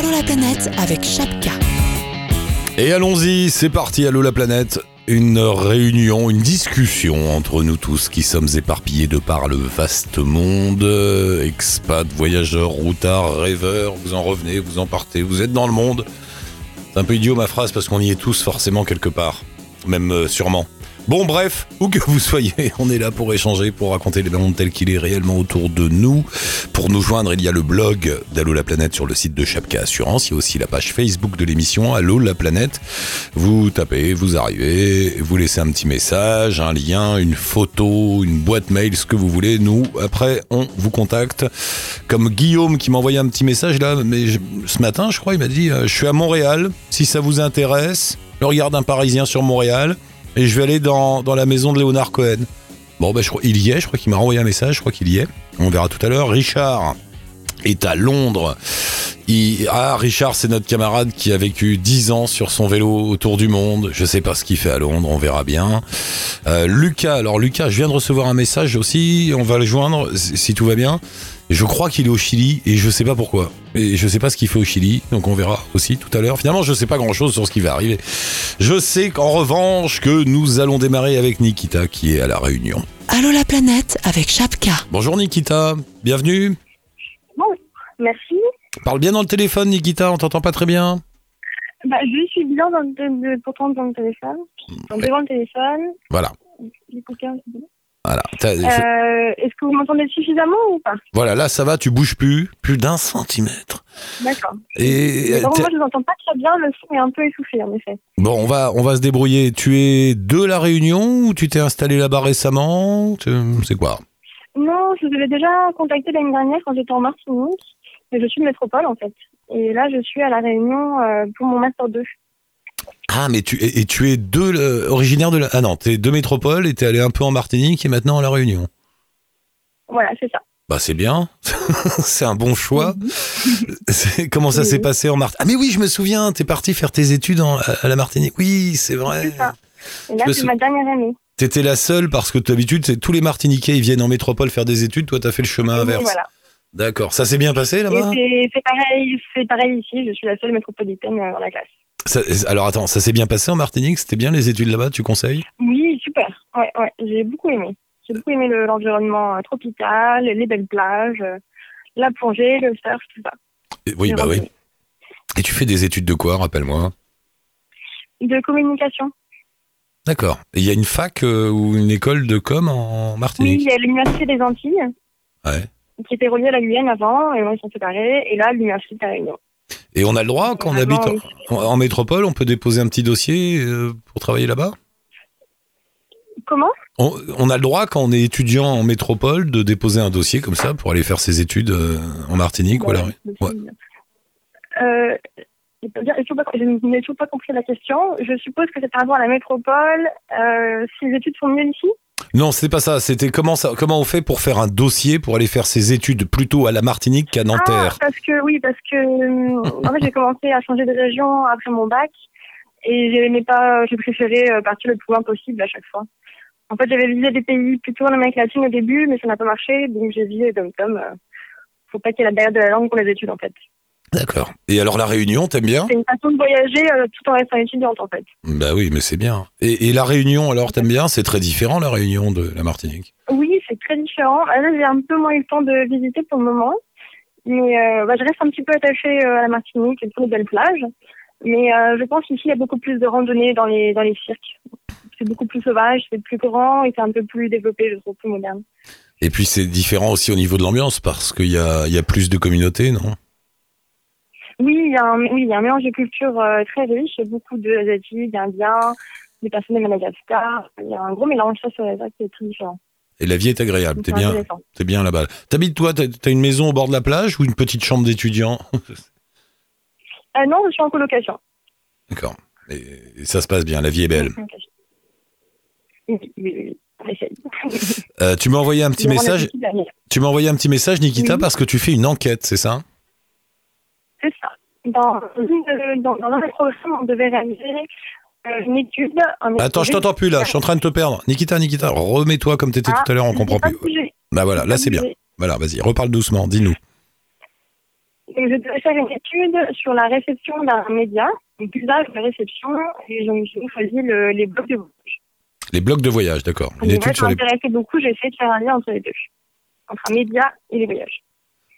Allô la planète avec Chapka. Et allons-y, c'est parti, allô la planète. Une réunion, une discussion entre nous tous qui sommes éparpillés de par le vaste monde. Euh, Expat, voyageurs, routards, rêveurs, vous en revenez, vous en partez, vous êtes dans le monde. C'est un peu idiot ma phrase parce qu'on y est tous forcément quelque part. Même euh, sûrement. Bon bref, où que vous soyez, on est là pour échanger, pour raconter le monde tel qu'il est réellement autour de nous. Pour nous joindre, il y a le blog d'Allo la planète sur le site de Chapka Assurance. Il y a aussi la page Facebook de l'émission Allo la planète. Vous tapez, vous arrivez, vous laissez un petit message, un lien, une photo, une boîte mail, ce que vous voulez. Nous, après, on vous contacte. Comme Guillaume qui m'a envoyé un petit message là, mais ce matin, je crois, il m'a dit euh, Je suis à Montréal, si ça vous intéresse. Je regarde un Parisien sur Montréal et je vais aller dans, la maison de Léonard Cohen. Bon, ben, je crois, il y est, je crois qu'il m'a renvoyé un message, je crois qu'il y est. On verra tout à l'heure. Richard est à Londres. Ah, Richard, c'est notre camarade qui a vécu 10 ans sur son vélo autour du monde. Je sais pas ce qu'il fait à Londres, on verra bien. Euh, Lucas, alors Lucas, je viens de recevoir un message aussi, on va le joindre si tout va bien. Je crois qu'il est au Chili et je sais pas pourquoi. Et je sais pas ce qu'il fait au Chili, donc on verra aussi tout à l'heure. Finalement, je sais pas grand chose sur ce qui va arriver. Je sais qu'en revanche que nous allons démarrer avec Nikita qui est à la Réunion. Allô la planète avec Chapka. Bonjour Nikita, bienvenue. Bon, merci. Parle bien dans le téléphone Nikita, on t'entend pas très bien. Bah, je suis bien dans, de, de, pourtant dans le téléphone. Dans Ouais. devant le téléphone. Voilà, L'écouteur, c'est bon. Voilà. Euh, Est-ce que vous m'entendez suffisamment ou pas? Voilà, là ça va, tu bouges plus, plus d'un centimètre. D'accord. Et contre, t'es- moi, je vous entends pas très bien. Le son est un peu essoufflé, en effet. bon, on va, on va se débrouiller. Tu es de la Réunion ou tu t'es installé là-bas récemment C'est quoi? Non, je vous avais déjà contacté l'année dernière quand j'étais en Martinique. Mais je suis de métropole, en fait. Et là, je suis à La Réunion euh, pour mon Master 2. Ah, mais tu et, et tu es de le- originaire de la ah non, t'es de métropole et t'es allé un peu en Martinique et maintenant à la Réunion. Voilà, c'est ça. Bah c'est bien, c'est un bon choix. Comment ça Oui, s'est oui. passé en Martinique Ah mais oui, je me souviens, t'es parti faire tes études en- à la Martinique. Oui, c'est vrai. C'est ça. Et là, c'est ma dernière année. T'étais la seule parce que d'habitude, tous les Martiniquais, ils viennent en métropole faire des études. Toi, t'as fait le chemin inverse. Voilà. D'accord. Ça s'est bien passé là-bas? C'est c'est pareil, c'est pareil ici. Je suis la seule métropolitaine euh, dans la classe. Ça- Alors attends, ça s'est bien passé en Martinique C'était bien les études là-bas, tu conseilles? Oui, super. Ouais, ouais, j'ai beaucoup aimé. J'ai beaucoup aimé le- l'environnement euh, tropical, les belles plages, euh, la plongée, le surf, tout ça. Et- Oui, bah oui. Et tu fais des études de quoi, rappelle-moi? De communication. D'accord. Il y a une fac euh, ou une école de com en Oui, il Martinique y a l'université des Antilles, Ouais. qui était reliée à la Guyane avant, et moi, ils sont séparés. Et là, l'université de la Réunion. Et on a le droit, quand on Vraiment, habite en, en métropole, on peut déposer un petit dossier euh, pour travailler là-bas? Comment? On, on a le droit, quand on est étudiant en métropole, de déposer un dossier comme ça pour aller faire ses études euh, en Martinique ou à la Ouais, Ouais. Euh, je n'ai toujours pas compris la question. Je suppose que c'est par rapport à la métropole. Euh, si les études sont mieux ici? Non, c'est pas ça. C'était comment ça, comment on fait pour faire un dossier pour aller faire ses études plutôt à la Martinique qu'à Ah, Nanterre? parce que oui, parce que euh, en fait j'ai commencé à changer de région après mon bac et j'aimais pas, j'ai préféré euh, partir le plus loin possible à chaque fois. En fait, j'avais visé des pays plutôt en Amérique latine au début, mais ça n'a pas marché, donc j'ai visé comme comme. Euh, faut pas qu'il y ait la barrière de la langue pour les études en fait. D'accord. Et alors la Réunion, t'aimes bien C'est une façon de voyager euh, tout en restant étudiante en fait. Bah oui, mais c'est bien. Et, et la Réunion, alors t'aimes bien? C'est très différent la Réunion de la Martinique? Oui, c'est très différent. Ah, Là, j'ai un peu moins eu le temps de visiter pour le moment, mais euh, bah, je reste un petit peu attachée euh, à la Martinique et pour les belles plages. Mais euh, je pense qu'ici, il y a beaucoup plus de randonnées dans les dans les cirques. C'est beaucoup plus sauvage, c'est plus grand et c'est un peu plus développé, je trouve, plus moderne. Et puis c'est différent aussi au niveau de l'ambiance parce qu'il y a, y a plus de communautés, non? Oui, il y a un, oui, il y a un mélange de cultures euh, très riche, beaucoup de Asiatiques, d'Indiens, des personnes de Madagascar. Il y a un gros mélange, ça, c'est ça, c'est très différent. Et la vie est agréable. T'es C'est bien, t'es bien là-bas. T'habites toi T'as une maison au bord de la plage ou une petite chambre d'étudiant? Euh, non, je suis en colocation. D'accord. Et, et ça se passe bien. La vie est belle. Oui, oui, oui. Euh, tu m'as envoyé un petit message. Tu m'as envoyé un petit message, Nikita, Oui. parce que tu fais une enquête, c'est ça? C'est ça. Dans, dans, dans un des programmes, on devait réaliser euh, une étude. en Attends, je t'entends plus là. Je suis en train de te perdre. Nikita, Nikita, remets-toi comme t'étais Ah, tout à l'heure. On comprend plus. bougé. Bah voilà, là c'est bien. Voilà, vas-y, reparle doucement. Dis-nous. Je devais faire une étude sur la réception d'un média, donc l'usage de la réception, et donc j'ai choisi le- les blogs de voyage. Les blogs de voyage, d'accord. Une étude sur ça les... m'intéressait beaucoup, j'ai essayé de faire un lien entre les deux, entre un média et les voyages.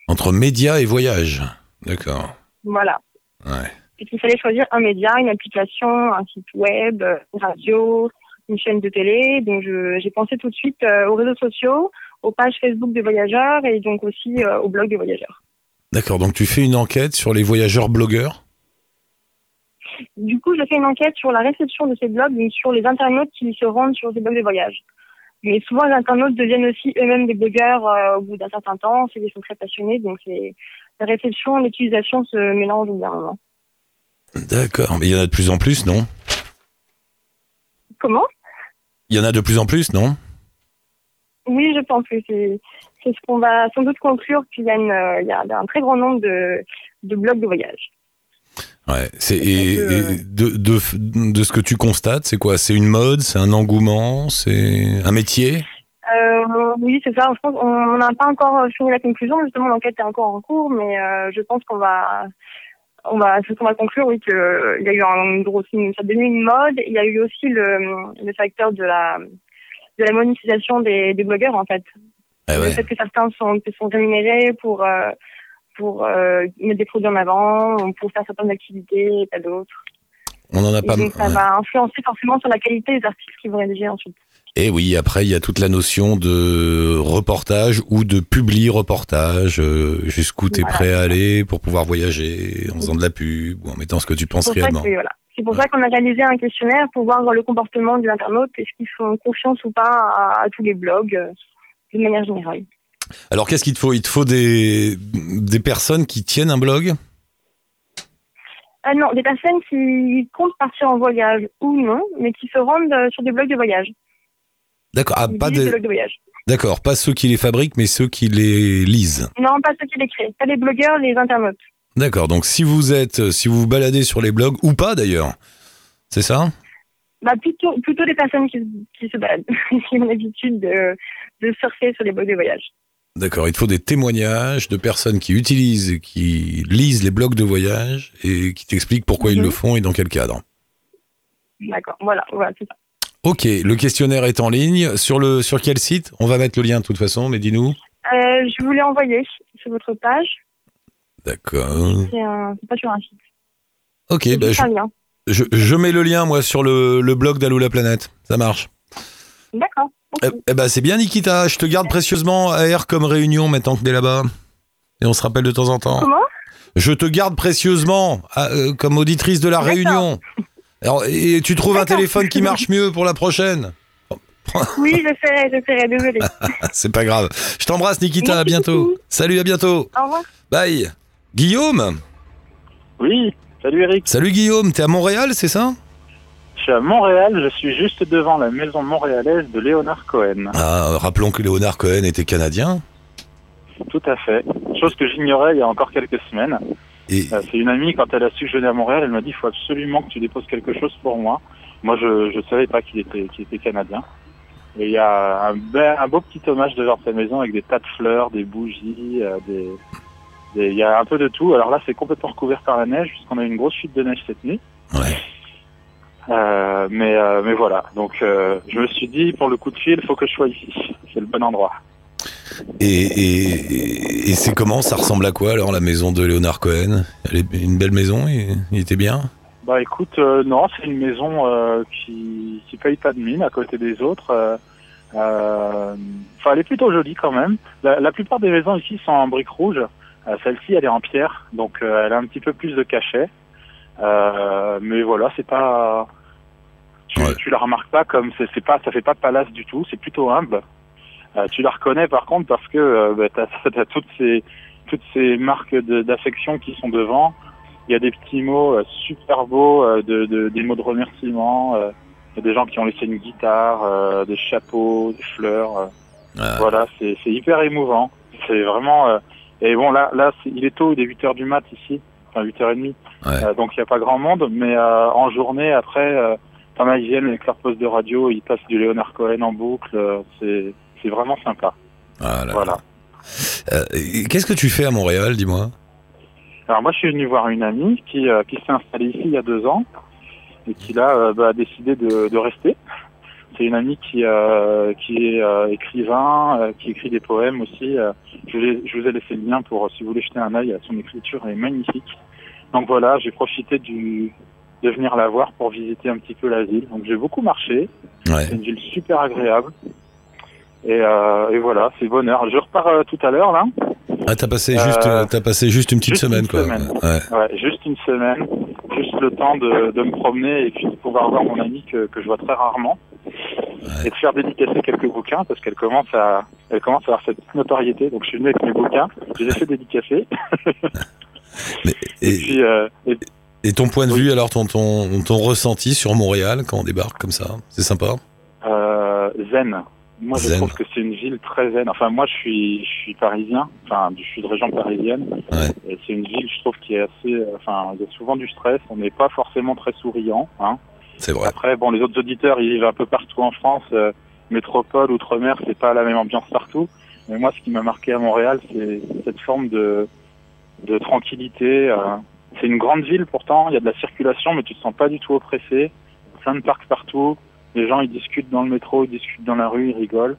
Entre médias et voyage. D'accord. Voilà. Ouais. Et qu'il fallait choisir un média, une application, un site web, une radio, une chaîne de télé. Donc j'ai pensé tout de suite euh, aux réseaux sociaux, aux pages Facebook des voyageurs et donc aussi euh, au blog des voyageurs. D'accord, donc tu fais une enquête sur les voyageurs blogueurs? Du coup, je fais une enquête sur la réception de ces blogs, donc sur les internautes qui se rendent sur ces blogs de voyage. Mais souvent, les internautes deviennent aussi eux-mêmes des blogueurs euh, au bout d'un certain temps, c'est qu'ils sont très passionnés, donc c'est la réception et l'utilisation se mélangent au bout d'un moment. D'accord, mais il y en a de plus en plus, non? Comment? Il y en a de plus en plus, non? Oui, je pense que c'est ce qu'on va sans doute conclure qu'il y a, une, euh, il y a un très grand nombre de, de blogs de voyage. Ouais, c'est et, que- et de, de, de ce que tu constates, c'est quoi? C'est une mode, c'est un engouement, c'est un métier? Euh, oui, c'est ça. Je pense qu'on n'a pas encore fini la conclusion. Justement, l'enquête est encore en cours, mais euh, je pense qu'on va, on va, ce qu'on va conclure, oui, qu'il y a eu un gros, une- ça devenu une mode. Il y a eu aussi le, le facteur de la, de la monétisation des, des blogueurs, en fait. Ah Le ouais. fait que certains sont, sont rémunérés pour, euh, pour euh, mettre des produits en avant, ou pour faire certaines activités et pas d'autres. On en a Et pas donc, ça ouais. va influencer forcément sur la qualité des articles qu'ils vont rédiger ensuite. Et oui, après, il y a toute la notion de reportage ou de publi-reportage, euh, jusqu'où tu es Voilà. prêt à aller pour pouvoir voyager en faisant de la pub ou en mettant ce que tu penses réellement. que, voilà. C'est pour ça qu'on a réalisé un questionnaire pour voir le comportement des internautes, est-ce qu'ils font confiance ou pas à, à tous les blogs, euh, de manière générale. Alors, qu'est-ce qu'il te faut? Il te faut des, des personnes qui tiennent un blog? Ah non, des personnes qui comptent partir en voyage ou non, mais qui se rendent euh, sur des blogs de voyage. D'accord, ah, pas des... de voyage. D'accord, pas ceux qui les fabriquent, mais ceux qui les lisent. Non, pas ceux qui les créent, pas les blogueurs, les internautes. D'accord, donc si vous êtes, si vous vous baladez sur les blogs, ou pas d'ailleurs, c'est ça? Bah plutôt, plutôt des personnes qui, qui se baladent, qui ont l'habitude de, de surfer sur les blogs de voyage. D'accord, il faut des témoignages de personnes qui utilisent qui lisent les blogs de voyage et qui t'expliquent pourquoi ils Mhm. le font et dans quel cadre. D'accord, voilà, voilà, c'est ça. Ok, le questionnaire est en ligne. Sur, le, sur quel site? On va mettre le lien de toute façon, mais dis-nous. Euh, je vous l'ai envoyé sur votre page. D'accord. C'est un, c'est pas sur un site. Ok, C'est bah, juste je, un lien. je, je mets le lien moi sur le, le blog d'Allo la planète. Ça marche. D'accord. Eh, ok. eh ben c'est bien Nikita, je te garde précieusement à R comme réunion maintenant que t'es là-bas. Et on se rappelle de temps en temps. Comment? Je te garde précieusement euh, comme auditrice de la D'accord. réunion. Alors, et tu trouves un téléphone qui marche mieux pour la prochaine Oui, je ferai, je ferai, désolé. C'est pas grave. Je t'embrasse Nikita, à bientôt. beaucoup. Salut, à bientôt. Au revoir. Bye. Guillaume Oui, salut Eric. Salut Guillaume, t'es à Montréal, c'est ça? Je suis à Montréal, je suis juste devant la maison montréalaise de Léonard Cohen. Ah, rappelons que Léonard Cohen était canadien. Tout à fait. Chose que j'ignorais il y a encore quelques semaines. Et Euh, C'est une amie, quand elle a su que je venais à Montréal, elle m'a dit il faut absolument que tu déposes quelque chose pour moi. Moi, je ne savais pas qu'il était, qu'il était canadien. Et il y a un, be- un beau petit hommage devant sa maison avec des tas de fleurs, des bougies, euh, des, des- il y a un peu de tout. Alors là, c'est complètement recouvert par la neige, puisqu'on a eu une grosse chute de neige cette nuit. ouais. Euh, mais, euh, mais voilà. Donc, je me suis dit, pour le coup de fil, il faut que je sois ici. C'est le bon endroit. Et, et, et- et c'est comment Ça ressemble à quoi alors la maison de Léonard Cohen? Elle est une belle maison, il, il était bien? Bah écoute, euh, non, c'est une maison euh, qui qui paye pas de mine à côté des autres. euh, euh, Enfin, elle est plutôt jolie quand même. La, la plupart des maisons ici sont en briques rouges. Celle-ci, elle est en pierre, donc elle a un petit peu plus de cachet. Mais voilà, c'est pas. Tu, Ouais. tu la remarques pas comme c'est c'est pas, ça fait pas palace du tout. C'est plutôt humble. Euh, tu la reconnais par contre parce que euh, bah, t'as as toutes ces toutes ces marques d'affection qui sont devant. Il y a des petits mots euh, super beaux, euh, de, de- des mots de remerciement. euh, Il y a des gens qui ont laissé une guitare, euh, des chapeaux, des fleurs. euh, Ah, Voilà, c'est hyper émouvant. C'est vraiment. euh, et bon, là, là, il est tôt, il est 8 heures du mat ici, enfin 8h30. Ouais. Euh, donc il n'y a pas grand monde, mais euh, en journée après, euh, quand ils viennent avec leur poste de radio, ils passent du Léonard Cohen en boucle. euh, c'est c'est vraiment sympa. ah là là. Voilà. Euh, Qu'est-ce que tu fais à Montréal, dis-moi? Alors moi, je suis venu voir une amie qui, euh, qui s'est installée ici il y a deux ans et qui là euh, bah, a décidé de, de rester. C'est une amie qui, qui est écrivain, qui écrit des poèmes aussi. je, vous ai, je vous ai laissé le lien pour, si vous voulez jeter un œil à son écriture, elle est magnifique. Donc voilà, j'ai profité du, de venir la voir pour visiter un petit peu la ville. Donc j'ai beaucoup marché. Ouais. C'est une ville super agréable. Et, euh, et voilà, c'est bonheur. Je repars euh, tout à l'heure là. Ah, t'as passé, juste, euh, t'as passé juste une petite juste semaine, une quoi. semaine. Ouais. Ouais, juste une semaine, juste le temps de, de me promener et puis de pouvoir voir mon amie que, que je vois très rarement et de faire dédicacer quelques bouquins parce qu'elle commence à elle commence à avoir cette petite notoriété. Donc je suis venu avec mes bouquins, je les ai fait dédicacer. Mais- Et et, puis et- et ton point de Oui. vue, alors, ton, ton, ton ressenti sur Montréal quand on débarque comme ça, c'est sympa? zen. Moi je Zen. trouve que c'est une ville très zen. Enfin moi je suis je suis parisien, enfin je suis de région parisienne. Ouais. Et c'est une ville je trouve qui est assez euh, enfin il y a souvent du stress, on n'est pas forcément très souriant, hein. C'est vrai. Après, bon, les autres auditeurs, ils vivent un peu partout en France. euh, métropole, outre-mer, c'est pas la même ambiance partout. Mais moi, ce qui m'a marqué à Montréal, c'est cette forme de, de tranquillité. euh. c'est une grande ville pourtant, il y a de la circulation, mais tu te sens pas du tout oppressé. Plein de parcs partout. Les gens, ils discutent dans le métro, ils discutent dans la rue, ils rigolent.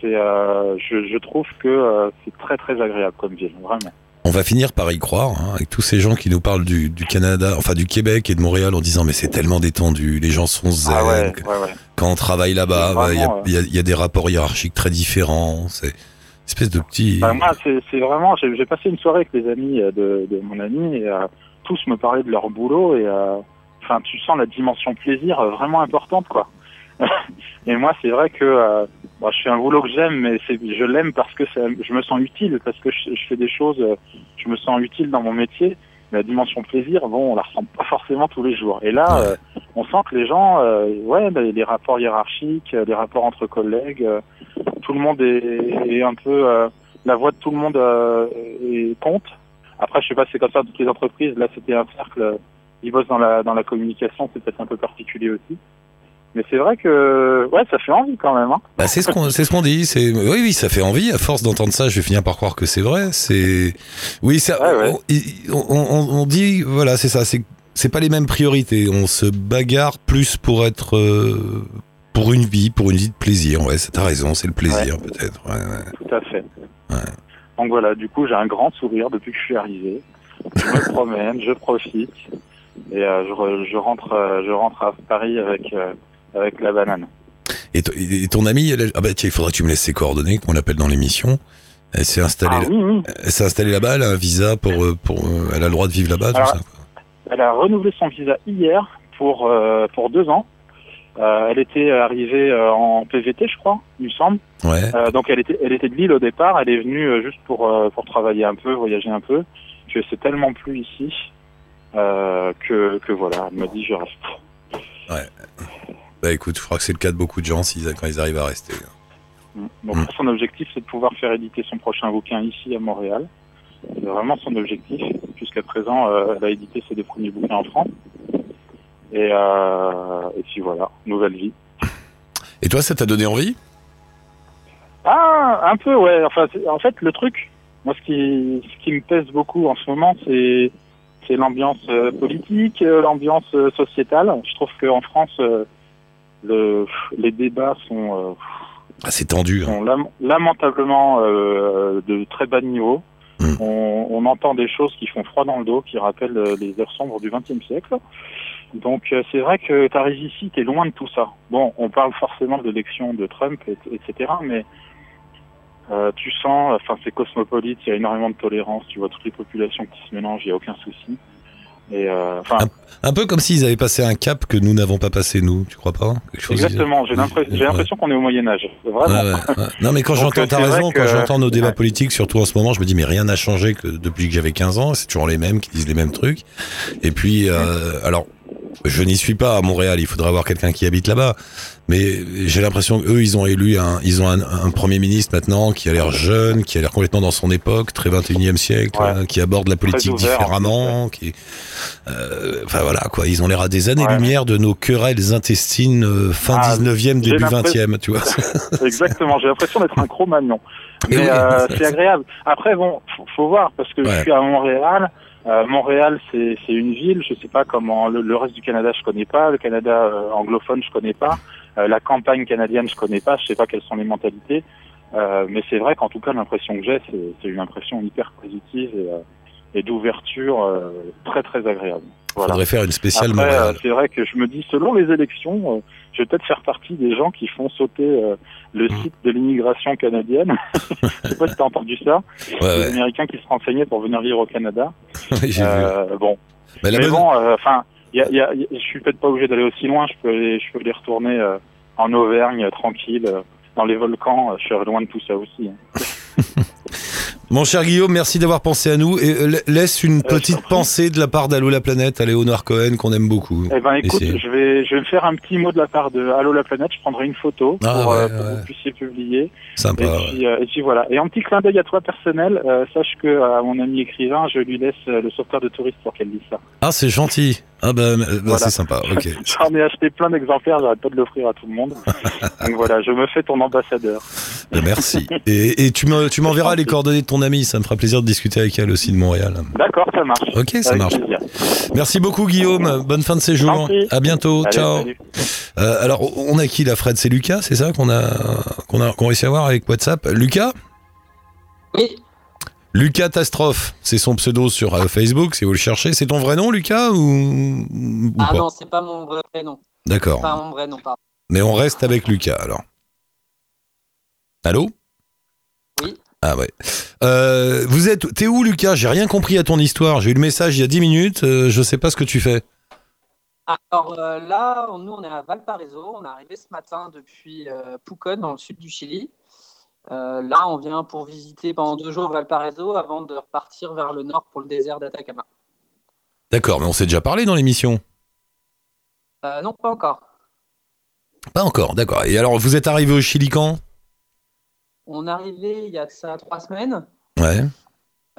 C'est, euh, je, je trouve que euh, c'est très très agréable comme ville, vraiment. On va finir par y croire, hein, avec tous ces gens qui nous parlent du, du Canada, enfin du Québec et de Montréal en disant mais c'est tellement détendu, les gens sont zen, Ah ouais, ouais, ouais. quand on travaille là-bas, Vraiment, il y, a, euh. il y a- il y a des rapports hiérarchiques très différents, c'est une espèce de petit... Bah, moi, c'est vraiment. J'ai passé une soirée avec les amis de, de mon ami et euh, tous me parlaient de leur boulot et enfin, tu sens la dimension plaisir euh, vraiment importante, quoi. et moi, c'est vrai que euh, bon, je fais un boulot que j'aime, mais je l'aime parce que je me sens utile, parce que je, je fais des choses, euh, je me sens utile dans mon métier. Mais la dimension plaisir, bon, on la ressent pas forcément tous les jours. Et là, Ouais. euh, on sent que les gens, euh, ouais, bah, les rapports hiérarchiques, les rapports entre collègues, tout le monde est, est un peu la voix de tout le monde est- compte. Après, je sais pas, si c'est comme ça dans toutes les entreprises. Là, c'était un cercle. Ils bossent dans la dans la communication, c'est peut-être un peu particulier aussi. Mais c'est vrai que ouais, ça fait envie quand même. Hein. Bah, c'est ce qu'on c'est ce qu'on dit. C'est oui oui ça fait envie. À force d'entendre ça, je vais finir par croire que c'est vrai. C'est oui ça. Ouais, ouais. On, on, on- dit voilà c'est ça. C'est c'est pas les mêmes priorités. On se bagarre plus pour être euh, pour une vie, pour une vie de plaisir. Ouais, c'est- raison. C'est le plaisir peut-être. Ouais. Tout à fait. Donc voilà, du coup, j'ai un grand sourire depuis que je suis arrivé. Je me promène, je profite et euh, je, re- je rentre euh, je rentre à Paris avec euh, avec la banane. Et, to- et ton ami, ah bah tiens, il faudrait que tu me laisses ses coordonnées, qu'on l'appelle dans l'émission. Elle s'est installée, Ah oui, oui. elle s'est installée là-bas. Elle a un visa pour pour. elle a le droit de vivre là-bas, tout ça. Elle a renouvelé son visa hier pour euh, pour deux ans. Euh, elle était arrivée en PVT, je crois, il me semble. Ouais. Euh, donc elle était, elle était de Lille au départ. Elle est venue juste pour pour travailler un peu, voyager un peu. Que c'est tellement plu ici euh, que que voilà. Elle m'a dit je reste. Bah écoute, je crois que c'est le cas de beaucoup de gens s'ils- quand ils arrivent à rester. Donc Mm. son objectif, c'est de pouvoir faire éditer son prochain bouquin ici à Montréal. C'est vraiment son objectif. Jusqu'à présent, euh, elle a édité ses deux premiers bouquins en France. Et euh, et puis voilà, nouvelle vie. Et toi, ça t'a donné envie? Ah, un peu, ouais. Enfin, en fait, le truc, moi, ce qui, ce qui me pèse beaucoup en ce moment, c'est, c'est l'ambiance euh, politique, euh, l'ambiance euh, sociétale. Je trouve qu'en France, le, les débats sont, Ah, c'est tendu. hein. sont lamentablement de très bas niveau. Mm. On, on entend des choses qui font froid dans le dos, qui rappellent les heures sombres du XXe siècle. Donc c'est vrai que tu arrives ici, tu es loin de tout ça. Bon, on parle forcément de l'élection de Trump, et- etc. Mais euh, tu sens, enfin c'est cosmopolite, il y a énormément de tolérance, tu vois toutes les populations qui se mélangent, il n'y a aucun souci. Et euh, Un peu comme s'ils avaient passé un cap que nous n'avons pas passé, nous, tu crois pas chose- exactement, j'ai l'impression qu'on est au Moyen-Âge. Vraiment. Ouais. Non, mais quand j'entends, vrai raison, que- quand j'entends nos débats Ouais. politiques, surtout en ce moment, je me dis, mais rien n'a changé que depuis que j'avais 15 ans, c'est toujours les mêmes qui disent les mêmes trucs. Et puis, euh, alors, je n'y suis pas à Montréal, il faudrait avoir quelqu'un qui habite là-bas. Mais j'ai l'impression qu'eux, ils ont élu un, ils ont un, un premier ministre maintenant qui a l'air jeune, qui a l'air complètement dans son époque, très 21e siècle, Ouais. hein, qui aborde la politique différemment, qui, euh, enfin voilà, quoi. Ils ont l'air à des Ouais. années-lumière de nos querelles intestines euh, fin Ah, 19e, j'ai début l'impression- 20e, tu vois. Exactement, j'ai l'impression d'être un Cro-Magnon. Mais euh, c'est agréable. Après, bon, faut, faut voir, parce que je suis à Montréal, Euh, Montréal, c'est une ville. Je sais pas comment le, le reste du Canada, je connais pas. Le Canada euh, anglophone, je connais pas. Euh, la campagne canadienne, je connais pas. Je sais pas quelles sont les mentalités. Euh, mais c'est vrai qu'en tout cas, l'impression que j'ai, c'est une impression hyper positive et, euh, et d'ouverture euh, très très agréable. Voilà. Faudrait faire une spéciale Après, Montréal. c'est vrai que je me dis, selon les élections, euh, je vais peut-être faire partie des gens qui font sauter euh, le Mm. site de l'immigration canadienne. je sais pas si t'as entendu ça. Ouais, Les ouais. Américains qui se renseignaient pour venir vivre au Canada. Euh, bon, Mais bon, euh, enfin, il y a, il y a- il y a- je suis peut-être pas obligé d'aller aussi loin. Je peux aller, je peux aller retourner euh, en Auvergne, euh, tranquille, euh, dans les volcans. Euh, Je suis loin de tout ça aussi. hein. Mon cher Guillaume, merci d'avoir pensé à nous et euh, la- laisse une Euh, petite pensée de la part d'Allo la planète à Léonard Cohen qu'on aime beaucoup. Eh ben, écoute, Essayez. je vais, je vais faire un petit mot de la part de Allo la planète. Je prendrai une photo Ah, pour, ouais, euh, pour ouais. que vous puissiez publier. Sympa. Et puis, et puis voilà. Et en petit clin d'œil à toi personnel, sache que à mon ami écrivain, je lui laisse le sauveteur de touristes pour qu'elle lise ça. Ah, c'est gentil. Ah bah, euh, bah, Voilà. c'est sympa. Ok. J'en ai acheté plein d'exemplaires, j'arrête pas de l'offrir à tout le monde. Donc voilà, je me fais ton ambassadeur. Bah, merci. Et, et tu me- tu m'enverras les coordonnées de ton ami. Ça me fera plaisir de discuter avec elle aussi de Montréal. D'accord, ça marche. Ok, ça Avec marche. plaisir. Merci beaucoup Guillaume. Bonne fin de séjour. prie. À bientôt. Allez, Ciao. Euh, alors, on a qui la Fred? C'est Lucas, c'est ça qu'on a qu'on a qu'on a réussi à voir avec WhatsApp? Lucas? Oui, Lucas Tastrophe, c'est son pseudo sur euh, Facebook. Si vous le cherchez, c'est ton vrai nom, Lucas ou, ou ah pas non, c'est pas mon vrai nom. D'accord. Pas mon vrai nom, pardon. Mais on reste avec Lucas alors. Allô? Oui. Ah ouais. Euh, vous êtes, t'es où Lucas? J'ai rien compris à ton histoire. J'ai eu le message il y a 10 minutes. euh, je sais pas ce que tu fais. Alors euh, là, nous, on est à Valparaiso. On est arrivé ce matin depuis Pucón, dans le sud du Chili. Euh, là, on vient pour visiter pendant deux jours Valparaiso avant de repartir vers le nord pour le désert d'Atacama. D'accord, mais on s'est déjà parlé dans l'émission. Euh, non, pas encore. Pas encore, d'accord. Et alors, vous êtes arrivé au Chili quand? On est arrivé il y a de ça trois semaines. Ouais.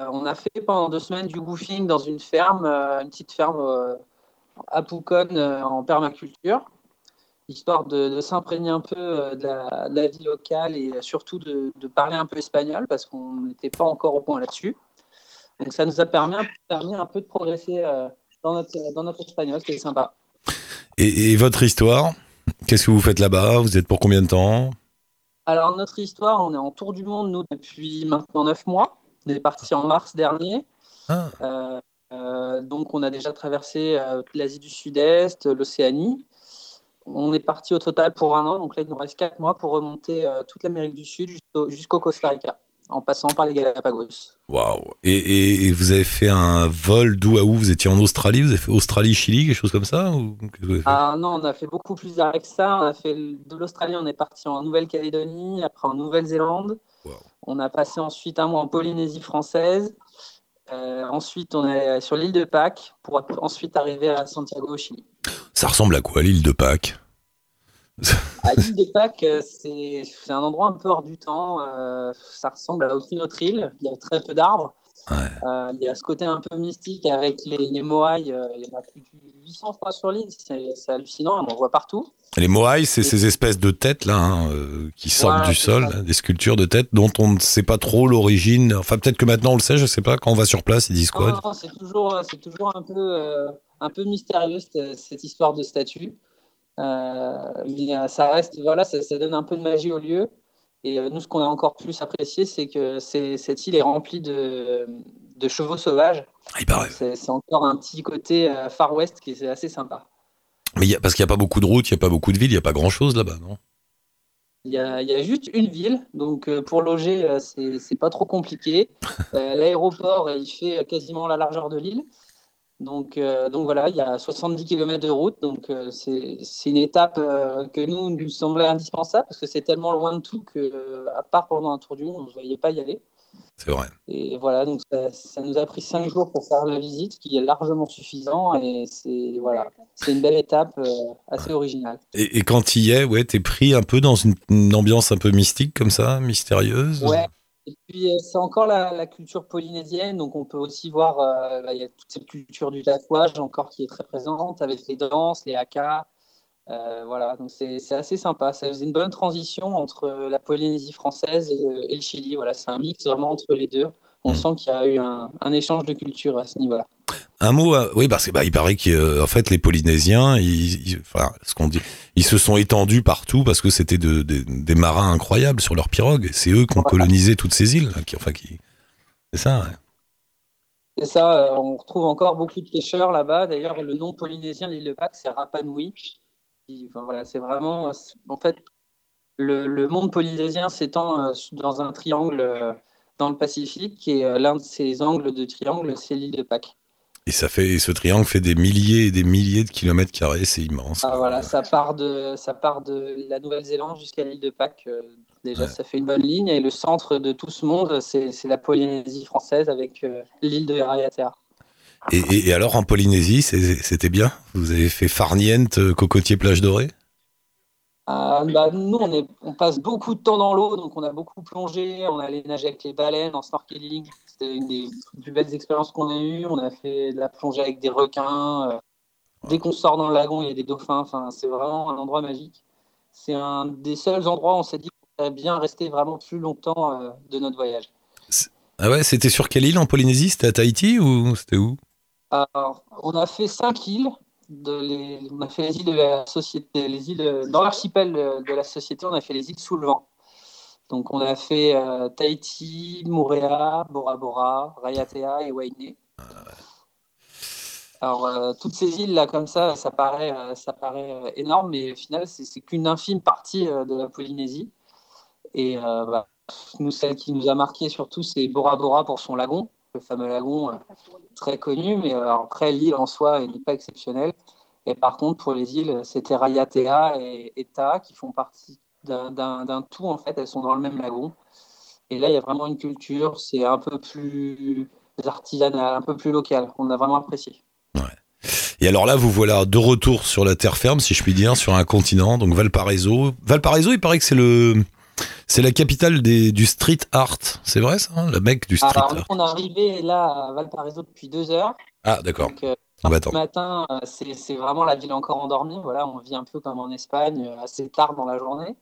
Euh, on a fait pendant deux semaines du goofing dans une ferme, euh, une petite ferme à euh, en permaculture, histoire de, de s'imprégner un peu euh, de la, de la vie locale et surtout de, de parler un peu espagnol parce qu'on n'était pas encore au point là-dessus. Donc ça nous a permis, permis un peu de progresser euh, dans, notre, dans notre espagnol, c'était sympa. Et, et votre histoire Qu'est-ce que vous faites là-bas? Vous êtes pour combien de temps? Alors notre histoire, on est en tour du monde, nous, depuis maintenant neuf mois. On est parti en mars dernier. Ah. Euh, euh, donc, on a déjà traversé l'Asie du Sud-Est, l'Océanie. On est parti au total pour un an. Donc là, il nous reste quatre mois pour remonter euh, toute l'Amérique du Sud jusqu'au Costa Rica, en passant par les Galapagos. Waouh et, et- et vous avez fait un vol d'où à où? Vous étiez en Australie? Vous avez fait Australie-Chili, quelque chose comme ça ou Ah non, on a fait beaucoup plus d'arrêts que ça. On a fait de l'Australie, on est parti en Nouvelle-Calédonie, après en Nouvelle-Zélande. Wow. On a passé ensuite un mois en Polynésie française. Euh, ensuite, on est sur l'île de Pâques pour ensuite arriver à Santiago au Chili. Ça ressemble à quoi l'île de Pâques? À l'île de Pâques, euh, c'est un endroit un peu hors du temps. euh, ça ressemble à aucune autre île. Il y a très peu d'arbres. Ouais. Euh, il y a ce côté un peu mystique avec les, les euh, il y en a plus de 800 je crois, sur l'île. C'est hallucinant. On en voit partout. Les moailles, c'est ces espèces de têtes là hein, qui sortent du sol, là, des sculptures de têtes dont on ne sait pas trop l'origine. Enfin, peut-être que maintenant on le sait, je sais pas. Quand on va sur place, ils disent quoi? C'est toujours, un peu, un peu mystérieux cette, cette histoire de statue. Euh, mais euh, ça reste, voilà, ça, ça donne un peu de magie au lieu. Et euh, nous, ce qu'on a encore plus apprécié, c'est que cette île est remplie de, de chevaux sauvages. Ah. C'est encore un petit côté euh, Far West qui est assez sympa. Mais il y a, parce qu'il n'y a pas beaucoup de routes, il n'y a pas beaucoup de villes, il n'y a pas grand-chose là-bas, non? Il y, a, il y a juste une ville, donc euh, pour loger, euh, c'est pas trop compliqué. Euh, L'aéroport, il fait quasiment la largeur de l'île. Donc, euh, donc voilà, il y a 70 km de route, donc euh, c'est une étape euh, que nous nous semblait indispensable parce que c'est tellement loin de tout que, à part pendant un tour du monde, on ne voyait pas y aller. C'est vrai. Et voilà, donc ça, ça nous a pris cinq jours pour faire la visite, ce qui est largement suffisant et c'est voilà, c'est une belle étape assez originale. Et, et quand tu y es, ouais, t'es pris un peu dans une, une ambiance un peu mystique comme ça, mystérieuse? Ouais. Et puis, euh, c'est encore la, culture polynésienne, donc on peut aussi voir, euh, bah, il y a toute cette culture du tatouage encore qui est très présente, avec les danses, les haka. Euh, voilà, donc c'est assez sympa. Ça faisait une bonne transition entre la Polynésie française et, le- Chili. Voilà, c'est un mix vraiment entre les deux, on sent qu'il y a eu un échange de culture à ce niveau-là. Un mot, euh, oui, parce que bah, il paraît qu'en fait les Polynésiens, ils, ils- enfin, ce qu'on dit, ils se sont étendus partout parce que c'était de- de- des marins incroyables sur leurs pirogues. C'est eux qui ont colonisé toutes ces îles. qui, enfin, qui, c'est ça. ouais. Et ça, euh, on retrouve encore beaucoup de pêcheurs là-bas. D'ailleurs, le nom polynésien de l'île de Pâques, c'est Rapa Nui. Qui- Enfin, voilà, c'est vraiment, euh, c'est- en fait, le, le monde polynésien s'étend euh, dans un triangle euh, dans le Pacifique et euh, l'un de ces angles de triangle, c'est l'île de Pâques. Et ça fait, et ce triangle fait des milliers et des milliers de kilomètres carrés. C'est immense. Ah, voilà, ça part de, ça part de la Nouvelle-Zélande jusqu'à l'île de Pâques. euh, déjà, Ouais. ça fait une bonne ligne. Et le centre de tout ce monde, c'est la Polynésie française avec euh, l'île de Raiatea. Et, et- et alors en Polynésie, c'était bien? Vous avez fait Farniente, euh, cocotier, plage dorée? Ah, bah, nous, on, est- on passe beaucoup de temps dans l'eau, donc on a beaucoup plongé, on allait nager avec les baleines en snorkeling. C'était une des plus belles expériences qu'on ait eues. On a fait de la plongée avec des requins. euh, Dès qu'on sort dans le lagon, il y a des dauphins. Enfin, c'est vraiment un endroit magique. C'est un des seuls endroits où on s'est dit qu'on allait bien rester vraiment plus longtemps euh, de notre voyage. Ah ouais, c'était sur quelle île en Polynésie? C'était à Tahiti ou c'était où? Alors, on a fait cinq îles. De les, on a fait les îles de la société, les îles dans l'archipel de la société. On a fait les îles sous le vent. Donc, on a fait euh, Tahiti, Moorea, Bora Bora, Raiatea et Wainé. Alors, euh, toutes ces îles là, comme ça, ça paraît, euh, ça paraît énorme, mais au final, c'est qu'une infime partie de la Polynésie. Et bah, nous, celle qui nous a marqué surtout, c'est Bora Bora pour son lagon, le fameux lagon euh, très connu, mais euh, après l'île en soi n'est pas exceptionnelle. Et par contre, pour les îles, c'était Raiatea et, et Taha qui font partie d'un- tout, en fait, elles sont dans le même lagon. Et là, il y a vraiment une culture, c'est un peu plus artisanal, un peu plus local. On a vraiment apprécié. Et alors là, vous voilà de retour sur la terre ferme, si je puis dire, sur un continent, donc Valparaiso. Valparaiso, il paraît que c'est le, c'est la capitale des, du street art. C'est vrai ça, hein, la mecque du street Alors, art. on est arrivé là à Valparaiso depuis deux heures. Ah d'accord. Donc, euh, On va ce attendre. matin, euh, c'est vraiment la ville encore endormie. Voilà, on vit un peu comme en Espagne, euh, assez tard dans la journée.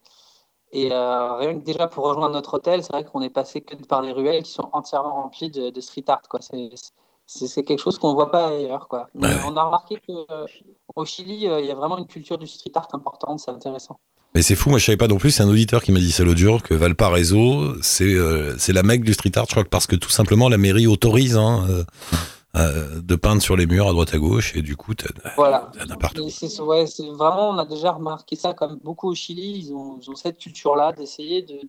Et euh, rien que déjà pour rejoindre notre hôtel, c'est vrai qu'on est passé que par les ruelles qui sont entièrement remplies de, de street art. Quoi. C'est, quelque chose qu'on ne voit pas ailleurs. Quoi. Mais Ouais. On a remarqué qu'au Chili, il y a vraiment une culture du street art importante. C'est intéressant. Mais c'est fou, moi je savais pas non plus. C'est un auditeur qui m'a dit ça l'autre jour que Valparaiso, c'est euh, c'est la mecque du street art. Je crois parce que tout simplement la mairie autorise hein, euh, euh, de peindre sur les murs à droite à gauche et du coup t'as Voilà. t'as n'importe Et c'est ouais, c'est vraiment, on a déjà remarqué ça comme beaucoup au Chili, ils ont, ils ont cette culture-là d'essayer de,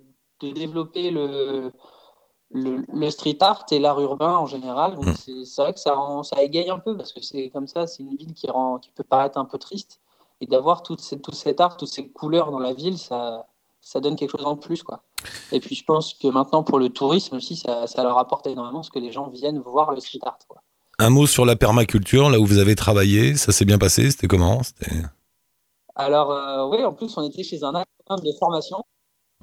de développer le, le, le street art et l'art urbain en général. Donc Mm. c'est c'est vrai que ça, rend- ça égaye un peu parce que c'est comme ça, c'est une ville qui, rend, qui peut paraître un peu triste. Et d'avoir tout cet art, toutes ces couleurs dans la ville, ça, ça donne quelque chose en plus. Quoi. Et puis je pense que maintenant pour le tourisme aussi, ça, ça leur apporte énormément parce que les gens viennent voir le street art. Quoi. Un mot sur la permaculture, là où vous avez travaillé, ça s'est bien passé C'était comment Alors euh, oui, en plus on était chez un acteur de formation.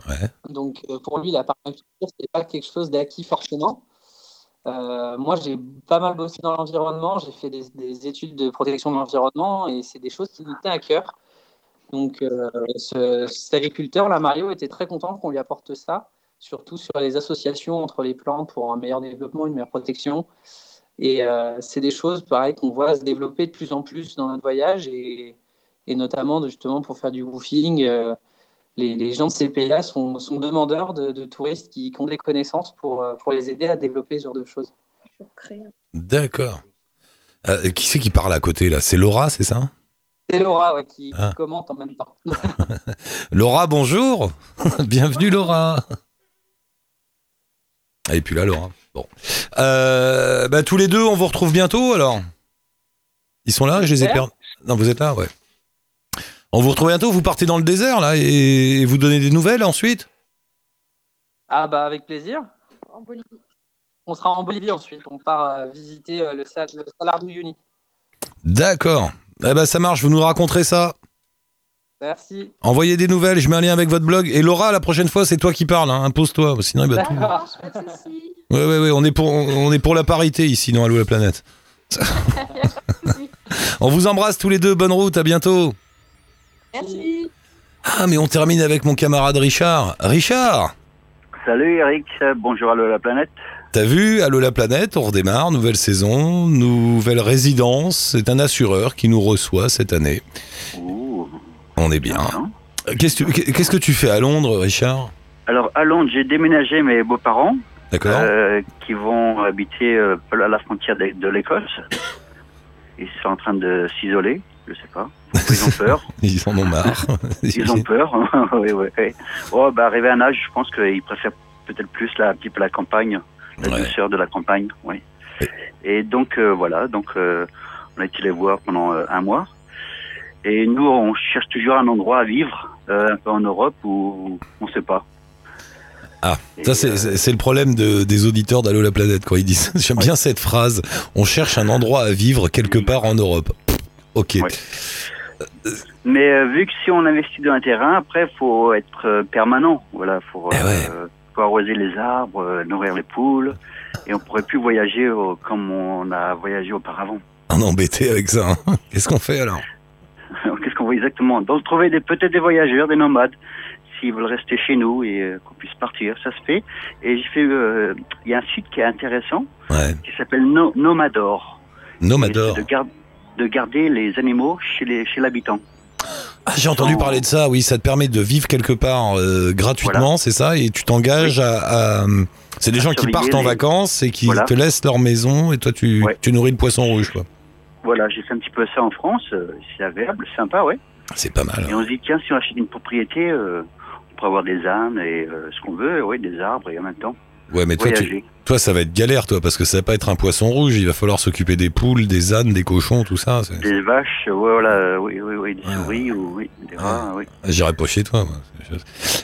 ouais. Donc euh, pour lui, la permaculture, c'est pas quelque chose d'acquis forcément. Euh, moi, j'ai pas mal bossé dans l'environnement, j'ai fait des, des études de protection de l'environnement et c'est des choses qui nous tenaient à cœur. Donc euh, ce- cet agriculteur, là, Mario, était très content qu'on lui apporte ça, surtout sur les associations entre les plantes pour un meilleur développement, une meilleure protection. Et euh, c'est des choses, pareil, qu'on voit se développer de plus en plus dans notre voyage et, et notamment justement pour faire du woofing. Les, les gens de ces pays-là sont, sont demandeurs de, de touristes qui, qui ont des connaissances pour, euh, pour les aider à développer ce genre de choses. D'accord. Euh, qui c'est qui parle à côté là? C'est Laura, c'est ça? C'est Laura ouais, qui, Ah. commente en même temps. Laura, bonjour Bienvenue Laura Ah, Et puis là Laura. Bon. Euh, bah, tous les deux, on vous retrouve bientôt alors? Ils sont là? Je les ai perdus. Non, vous êtes là, ouais. On vous retrouve bientôt, vous partez dans le désert là et, vous donnez des nouvelles ensuite? Ah bah avec plaisir. On sera en Bolivie ensuite. On part euh, visiter euh, le, le Salar d'Uyuni. D'accord. Eh ben ça marche, vous nous raconterez ça. Merci. Envoyez des nouvelles, je mets un lien avec votre blog. Et Laura, la prochaine fois, c'est toi qui parles, hein. impose-toi, sinon il va tout. D'accord. Ouais, ouais, ouais, on est pour, on est pour la parité ici dans Allo la planète. on vous embrasse tous les deux, bonne route, à bientôt. Merci. Ah, mais on termine avec mon camarade Richard. Richard Salut Eric, bonjour à la planète. T'as vu, Allo la planète, on redémarre, nouvelle saison, nouvelle résidence. C'est un assureur qui nous reçoit cette année. Ouh, On est bien. Qu'est-ce que tu- qu'est-ce que tu fais à Londres, Richard? Alors, à Londres, j'ai déménagé mes beaux-parents D'accord euh, qui vont habiter euh, à la frontière de, de l'Écosse. Ils sont en train de s'isoler, je sais pas. Ils ont peur. Ils en ont marre. Ils ont peur. oui, oui, oui. Oh, bah, arrivé à un âge, je pense qu'ils préfèrent peut-être plus la, un petit peu la campagne, la Ouais. douceur de la campagne, oui. Et donc, euh, voilà, donc, euh, on a été les voir pendant euh, un mois. Et nous, on cherche toujours un endroit à vivre, un peu en Europe où on sait pas. Ah, Et, ça c'est le problème de- des auditeurs d'Allo la planète quand ils disent. J'aime bien cette phrase. On cherche un endroit à vivre quelque part en Europe. Ok. Mais euh, vu que si on investit dans un terrain, après, faut être euh, permanent. Voilà, faut, Eh euh, faut arroser les arbres, nourrir les poules, et on pourrait plus voyager comme on a voyagé auparavant. On est embêté avec ça. hein. Qu'est-ce qu'on fait alors? Qu'est-ce qu'on voit exactement? Donc trouver peut-être des voyageurs, des nomades, s'ils veulent rester chez nous et qu'on puisse partir, ça se fait. Et j'ai fait, il y a un site qui est intéressant Ouais. qui s'appelle no Nomador. Nomador. De, de garder les animaux chez les chez l'habitant. Ah, j'ai entendu sans- parler de ça. Oui, ça te permet de vivre quelque part euh, gratuitement, Voilà. c'est ça Et tu t'engages à, à- C'est des gens qui partent en vacances et qui Voilà. te laissent leur maison et toi tu, Ouais. tu nourris le poisson rouge, quoi. Voilà, j'ai fait un petit peu ça en France. euh, c'est agréable, sympa, ouais. C'est pas mal. Et on se dit, tiens, si on achète une propriété, euh, on pourrait avoir des ânes et euh, ce qu'on veut, ouais, des arbres et en même temps Ouais, mais toi, tu, toi, ça va être galère, toi, parce que ça va pas être un poisson rouge. Il va falloir s'occuper des poules, des ânes, des cochons, tout ça. Des vaches, voilà, oui, oui, oui, des Ouais. souris, ou, oui, des rats, oui. J'irai pas chez toi, moi.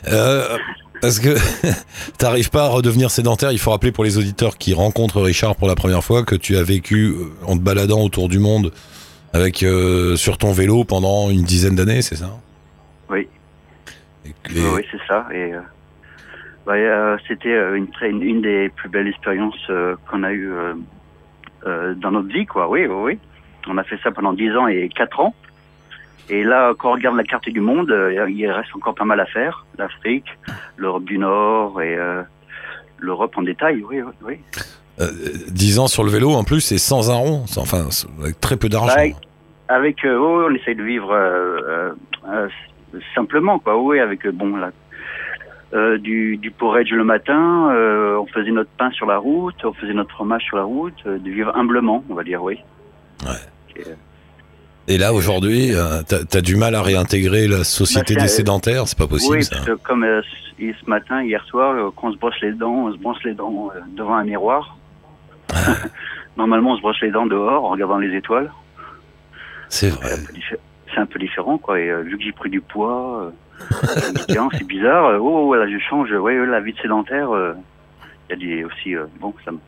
Euh, parce que t'arrives pas à redevenir sédentaire. Il faut rappeler pour les auditeurs qui rencontrent Richard pour la première fois que tu as vécu euh, en te baladant autour du monde avec euh, sur ton vélo pendant une dizaine d'années, c'est ça? Oui. Et Oui, oui, c'est ça. Et euh, ouais, euh, c'était euh, une, très, une, une des plus belles expériences euh, qu'on a eues dans notre vie, quoi. Oui, oui, oui. On a fait ça pendant 10 ans et 4 ans. Et là, quand on regarde la carte du monde, il reste encore pas mal à faire. L'Afrique, l'Europe du Nord et l'Europe en détail, oui, oui, oui. euh, 10 ans sur le vélo, en plus, c'est sans un rond. Enfin, avec très peu d'argent. Ouais. Avec, euh, on essaye de vivre euh, simplement, quoi. Oui, avec bon, là, euh, du, du porridge le matin, euh, on faisait notre pain sur la route, on faisait notre fromage sur la route, euh, de vivre humblement, on va dire, oui. Et là, aujourd'hui, euh, t'as as du mal à réintégrer la société Bah, des euh, sédentaires? C'est pas possible, oui, ça. parce que comme euh, ce matin, hier soir, euh, quand on se brosse les dents, on se brosse les dents euh, devant un miroir. Normalement, on se brosse les dents dehors en regardant les étoiles. C'est vrai. c'est un peu différent, quoi. Et euh, vu que j'ai pris du poids, euh, c'est bizarre. euh, oh, voilà, je change. Ouais, la vie de sédentaire, euh, il y a des aussi. euh, bon, ça, me-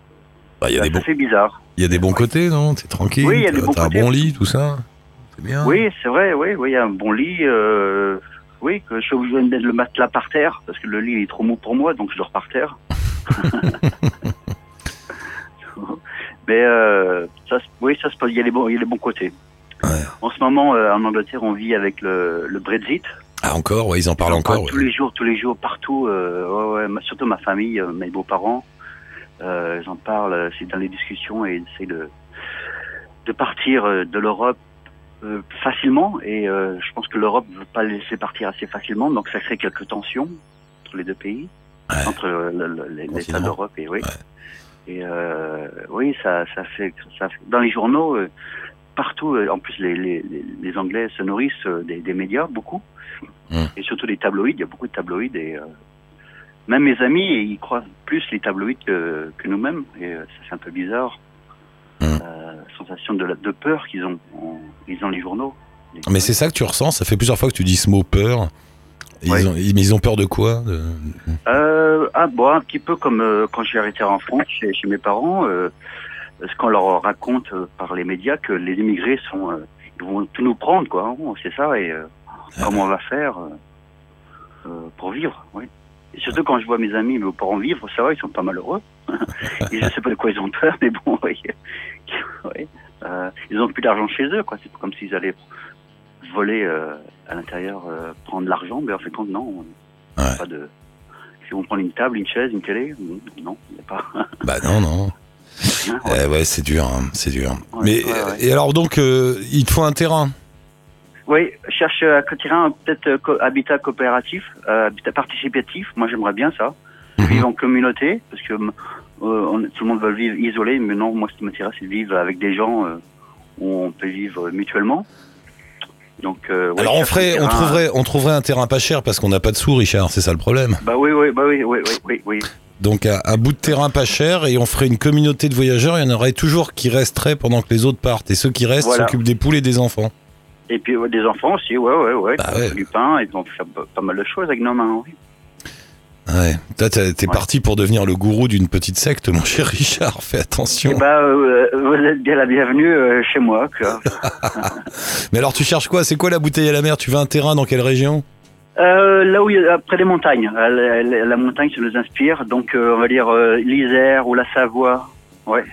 Bah, Il y a ça des bons, bizarre. il y a des bons côtés, non? T'es tranquille. Oui, il y a des bons T'as un bon lit, tout ça. C'est bien. Oui, c'est vrai. Oui, oui, il y a un bon lit. Euh, oui, que je suis obligé de mettre le matelas par terre parce que le lit est trop mou pour moi, donc je dors par terre. Mais euh, ça, oui, ça se passe. Il y a les bons, il y a les bons côtés. Ouais. En ce moment, euh, en Angleterre, on vit avec le, le Brexit. Ah, encore Ouais, ils en parlent encore. tous ouais. les jours, tous les jours, partout. Euh, ouais, surtout ma famille, euh, mes beaux-parents, euh, ils en parlent. euh, C'est dans les discussions et ils essaient de de partir euh, de l'Europe euh, facilement. Et euh, je pense que l'Europe ne veut pas les laisser partir assez facilement, donc ça crée quelques tensions entre les deux pays, entre l'État d'Europe et oui. Et euh, oui, ça, ça fait, ça fait- dans les journaux. Partout, euh, en plus les, les, les- les Anglais se nourrissent euh, des, des médias beaucoup, Mm. et surtout des tabloïds. Il y a beaucoup de tabloïds et euh, même mes amis, ils croient plus les tabloïds que, que nous-mêmes. Et ça c'est un peu bizarre. Mm. Euh, sensation de, la- de peur qu'ils ont en lisant les journaux. Mais c'est ça que tu ressens. Ça fait plusieurs fois que tu dis ce mot peur. Ouais. Ils, ont, mais ils ont peur de quoi De- Euh, ah bon, un petit peu comme euh, quand j'ai arrêté en France chez, chez mes parents, euh, ce qu'on leur raconte euh, par les médias que les immigrés sont, euh, ils vont tout nous prendre quoi. Bon, c'est ça et euh, comment on va faire pour vivre, oui. Et surtout quand je vois mes amis, mes parents vivre, ça va, ils sont pas malheureux. et je sais pas de quoi ils ont peur, mais bon, oui. oui. Euh, ils ont plus d'argent chez eux, quoi. C'est comme s'ils allaient voler euh, à l'intérieur, euh, prendre l'argent, mais en fait, non. Ouais. Pas de Ils vont prendre une table, une chaise, une télé Non, il n'y a pas. Bah non, non. Ouais. Eh ouais, c'est dur, hein, c'est dur. Ouais, Mais et alors donc, euh, il te faut un terrain. Oui, je cherche à côté un peut-être euh, co- habitat coopératif, euh, habitat participatif. Moi, j'aimerais bien ça. Mhm. Vivre en communauté, parce que euh, on- tout le monde veut vivre isolé, mais non, moi, ce qui m'intéresse, c'est de vivre avec des gens euh, où on peut vivre mutuellement. Donc, euh, ouais, alors on ferait, on terrain- trouverait, on trouverait un terrain pas cher parce qu'on n'a pas de sous, Richard. C'est ça le problème. Bah oui, oui, bah oui, oui, oui, oui, oui. Donc un, un bout de terrain pas cher et on ferait une communauté de voyageurs. Il y en aurait toujours qui resteraient pendant que les autres partent. Et ceux qui restent Voilà. s'occupent des poules et des enfants. Et puis ouais, des enfants aussi, ouais, ouais, ouais. Bah ouais. Du pain, ils vont faire pas- mal de choses avec nos mains. Oui. Ouais. Toi, t'es Ouais. parti pour devenir le gourou d'une petite secte, mon cher Richard. Fais attention. Et bah, euh, vous êtes bien la bienvenue euh, chez moi. Quoi. Mais alors, tu cherches quoi? C'est quoi la bouteille à la mer? Tu veux un terrain dans quelle région? Euh, là où il y a, près des montagnes. Euh, La, la- la montagne, ça nous inspire. Donc, euh, on va dire euh, l'Isère ou la Savoie. Ouais.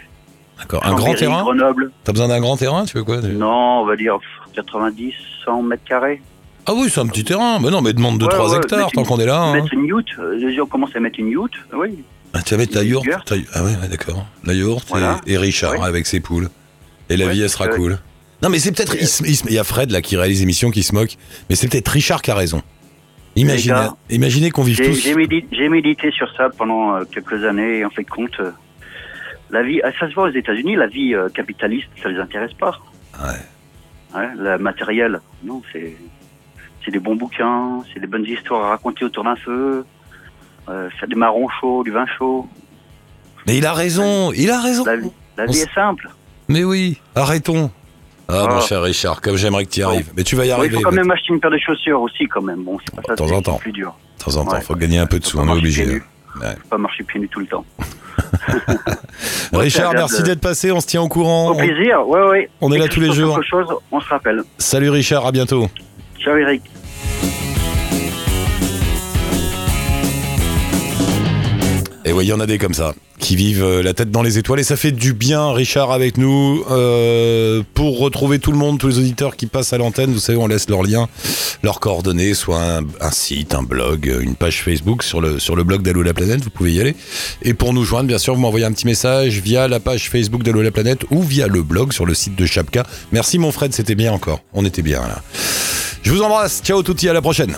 D'accord. Un grand terrain Grenoble. T'as besoin d'un grand terrain Tu veux quoi Non, on va dire 90, 100 mètres carrés. Ah oui, c'est un petit terrain. Mais non, mais demande 2-3 Ouais, ouais, hectares tant qu'on est là. hein. Mettre une Les gens commencent à mettre une yourte. Oui. Ah, tu vas mettre la yourte ta- Ah ouais, ouais, d'accord. La yourte Voilà. et, et Richard Ouais. avec ses poules. Et la vie, elle sera cool. Non, mais c'est peut-être. Il y a Fred là qui réalise l'émission qui se moque. Mais c'est peut-être Richard qui a raison. Imaginez, gars, imaginez qu'on vive tous. j'ai médité, sur ça pendant euh, quelques années et en fait compte, euh, la vie, ah, ça se voit aux États-Unis, la vie euh, capitaliste, ça les intéresse pas. Ouais. Ouais, la matériel, non, c'est c'est des bons bouquins, c'est des bonnes histoires à raconter autour d'un feu, euh, faire des marrons chauds, du vin chaud. Mais il a raison, il a raison. La vie, la vie est simple. Mais oui, arrêtons. Ah, Ah. mon cher Richard, comme j'aimerais que tu y arrives. Mais tu vas y Ouais, il arriver. faut quand de même acheter une paire de chaussures aussi, quand même. Bon, c'est pas De ça, temps c'est en temps. plus dur. temps en temps, Ouais. faut gagner un peu de sous, on est obligé. Ouais. Faut pas marcher pieds nus tout le temps. Richard, merci agréable. d'être passé, on se tient au courant. Au On- plaisir, ouais, ouais. on est là tous les jours. quelque chose, on se rappelle. Salut Richard, à bientôt. Ciao Eric. Il y en a des comme ça, qui vivent euh, la tête dans les étoiles. Et ça fait du bien, Richard, avec nous. Euh, pour retrouver tout le monde, tous les auditeurs qui passent à l'antenne, vous savez, on laisse leurs liens, leurs coordonnées, soit un, site, un blog, une page Facebook sur le, sur le blog d'Allo la planète, vous pouvez y aller. Et pour nous joindre, bien sûr, vous m'envoyez un petit message via la page Facebook d'Allo la planète ou via le blog sur le site de Chapka. Merci mon Fred, c'était bien encore. On était bien là. Je vous embrasse. Ciao touti, à la prochaine.